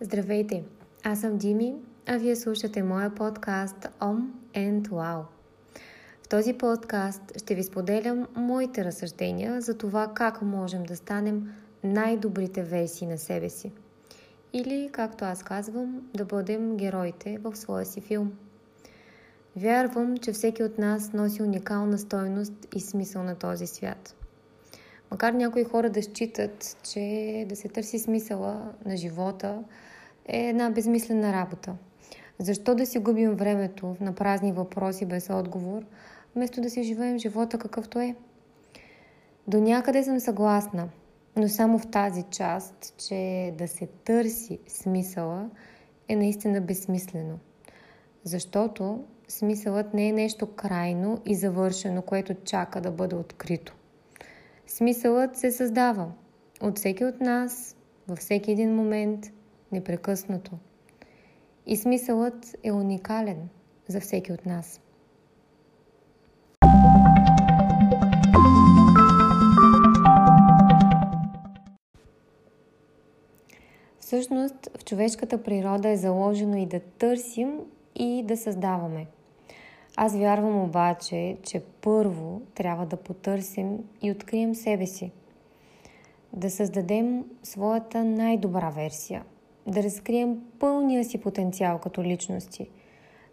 Здравейте! Аз съм Дими, а вие слушате моя подкаст Om and Wow. В този подкаст ще ви споделям моите разсъждения за това как можем да станем най-добрите версии на себе си. Или, както аз казвам, да бъдем героите в своя си филм. Вярвам, че всеки от нас носи уникална стойност и смисъл на този свят. Макар някои хора да считат, че да се търси смисъла на живота е една безмислена работа. Защо да си губим времето на празни въпроси без отговор, вместо да си живеем живота какъвто е? До някъде съм съгласна, но само в тази част, че да се търси смисъла е наистина безсмислено. Защото смисълът не е нещо крайно и завършено, което чака да бъде открито. Смисълът се създава от всеки от нас, във всеки един момент, непрекъснато. И смисълът е уникален за всеки от нас. Всъщност, в човешката природа е заложено и да търсим, и да създаваме – аз вярвам обаче, че първо трябва да потърсим и открием себе си. Да създадем своята най-добра версия. Да разкрием пълния си потенциал като личности,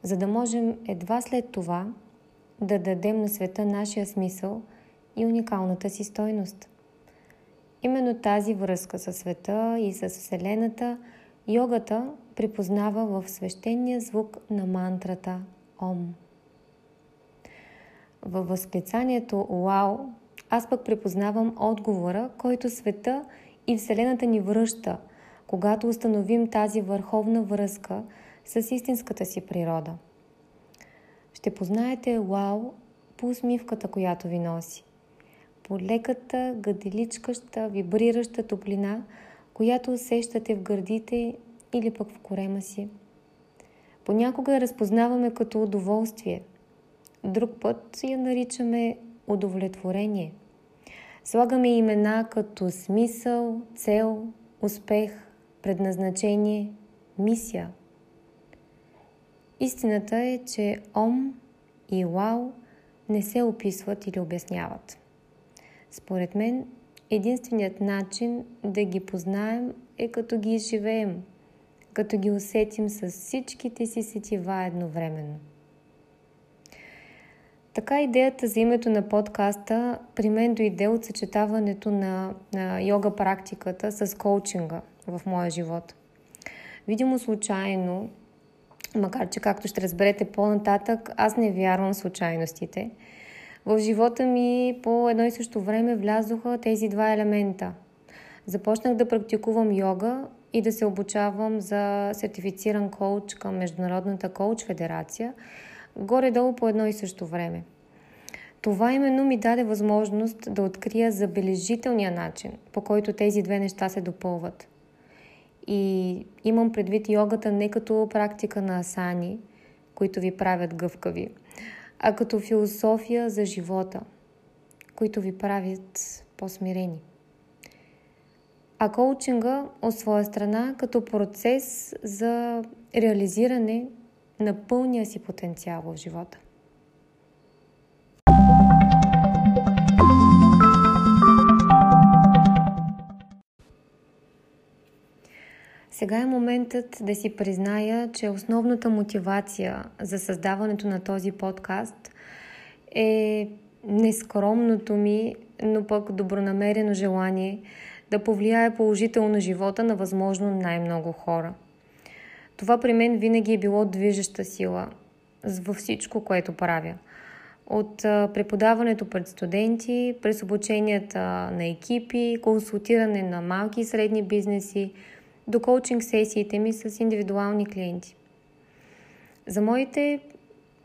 за да можем едва след това да дадем на света нашия смисъл и уникалната си стойност. Именно тази връзка със света и с Вселената йогата припознава в свещения звук на мантрата Ом. Във възклицанието «Уау!» аз пък препознавам отговора, който света и Вселената ни връща, когато установим тази върховна връзка с истинската си природа. Ще познаете «Уау!» по усмивката, която ви носи. По леката, гаделичкаща, вибрираща топлина, която усещате в гърдите или пък в корема си. Понякога я разпознаваме като удоволствие – Друг път я наричаме удовлетворение. Слагаме имена като смисъл, цел, успех, предназначение, мисия. Истината е, че ом и вау не се описват или обясняват. Според мен, единственият начин да ги познаем е като ги изживеем, като ги усетим с всичките си сетива едновременно – така идеята за името на подкаста при мен дойде от съчетаването на, на йога практиката с коучинга в моя живот. Видимо случайно, макар че както ще разберете по-нататък, аз не вярвам в случайностите. В живота ми по едно и също време влязоха тези два елемента. Започнах да практикувам йога и да се обучавам за сертифициран коуч към Международната коуч федерация – горе-долу по едно и също време. Това именно ми даде възможност да открия забележителния начин, по който тези две неща се допълват. И имам предвид йогата не като практика на асани, които ви правят гъвкави, а като философия за живота, които ви правят по-смирени. А коучинга от своя страна като процес за реализиране на пълния си потенциал в живота. Сега е моментът да си призная, че основната мотивация за създаването на този подкаст е нескромното ми, но пък добронамерено желание да повлияе положително живота на възможно най-много хора – това при мен винаги е било движеща сила във всичко, което правя. От преподаването пред студенти, през обученията на екипи, консултиране на малки и средни бизнеси, до коучинг сесиите ми с индивидуални клиенти. За моите,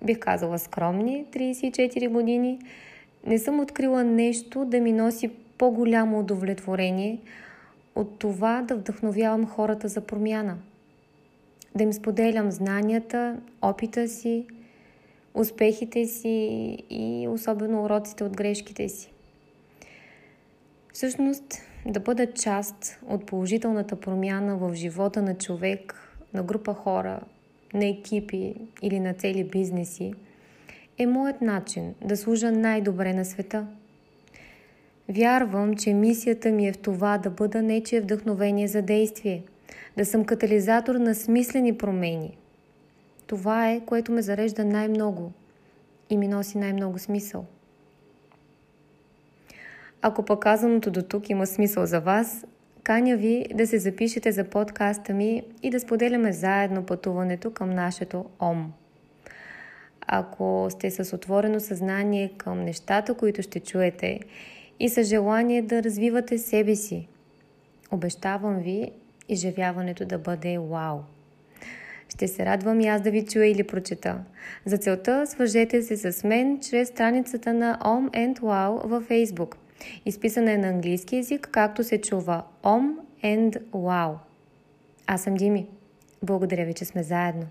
бих казала, скромни 34 години, не съм открила нещо да ми носи по-голямо удовлетворение от това да вдъхновявам хората за промяна – да им споделям знанията, опита си, успехите си и особено уроците от грешките си. Всъщност, да бъда част от положителната промяна в живота на човек, на група хора, на екипи или на цели бизнеси, е моят начин да служа най-добре на света. Вярвам, че мисията ми е в това да бъда нечие вдъхновение за действие, да съм катализатор на смислени промени. Това е, което ме зарежда най-много и ми носи най-много смисъл. Ако пък казаното до тук има смисъл за вас, каня ви да се запишете за подкаста ми и да споделяме заедно пътуването към нашето ОМ. Ако сте с отворено съзнание към нещата, които ще чуете и с желание да развивате себе си, обещавам ви изживяването да бъде вау. Ще се радвам и аз да ви чуя или прочета. За целта свържете се с мен чрез страницата на Om and Wow във Facebook – Изписана е на английски язик, както се чува Om and Wow. Аз съм Дими. Благодаря ви, че сме заедно.